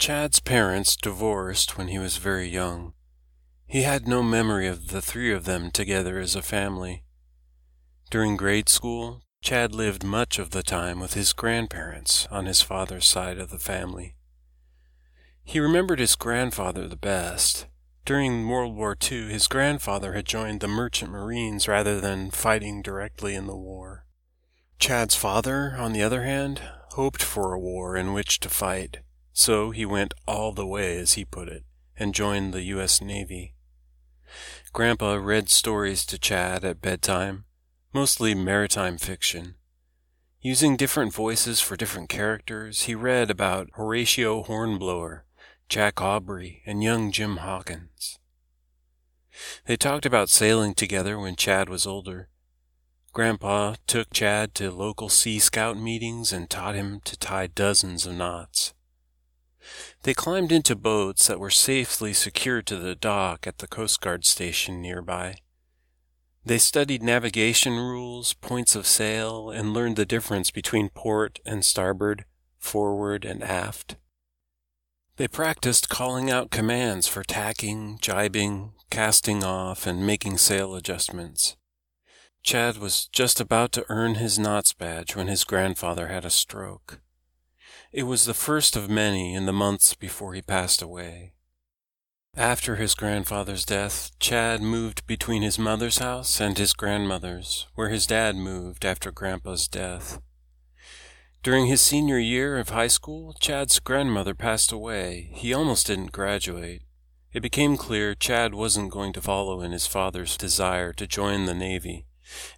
Chad's parents divorced when he was very young. He had no memory of the three of them together as a family. During grade school, Chad lived much of the time with his grandparents on his father's side of the family. He remembered his grandfather the best. During World War II, his grandfather had joined the Merchant Marines rather than fighting directly in the war. Chad's father, on the other hand, hoped for a war in which to fight, so he went all the way, as he put it, and joined the U.S. Navy. Grandpa read stories to Chad at bedtime, mostly maritime fiction. Using different voices for different characters, he read about Horatio Hornblower, Jack Aubrey, and young Jim Hawkins. They talked about sailing together when Chad was older. Grandpa took Chad to local Sea Scout meetings and taught him to tie dozens of knots. They climbed into boats that were safely secured to the dock at the Coast Guard station nearby. They studied navigation rules, points of sail, and learned the difference between port and starboard, forward and aft. They practiced calling out commands for tacking, jibing, casting off, and making sail adjustments. Chad was just about to earn his knots badge when his grandfather had a stroke. It was the first of many in the months before he passed away. After his grandfather's death, Chad moved between his mother's house and his grandmother's, where his dad moved after Grandpa's death. During his senior year of high school, Chad's grandmother passed away. He almost didn't graduate. It became clear Chad wasn't going to follow in his father's desire to join the Navy,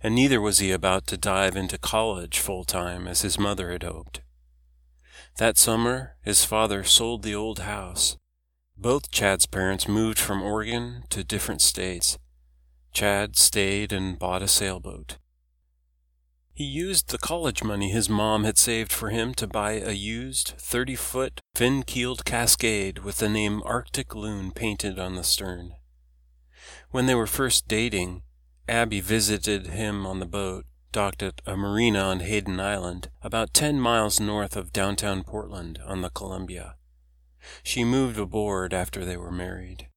and neither was he about to dive into college full time as his mother had hoped. That summer, his father sold the old house. Both Chad's parents moved from Oregon to different states. Chad stayed and bought a sailboat. He used the college money his mom had saved for him to buy a used 30 foot fin keeled Cascade with the name Arctic Loon painted on the stern. When they were first dating, Abby visited him on the boat, docked at a marina on Hayden Island, about 10 miles north of downtown Portland on the Columbia. She moved aboard after they were married.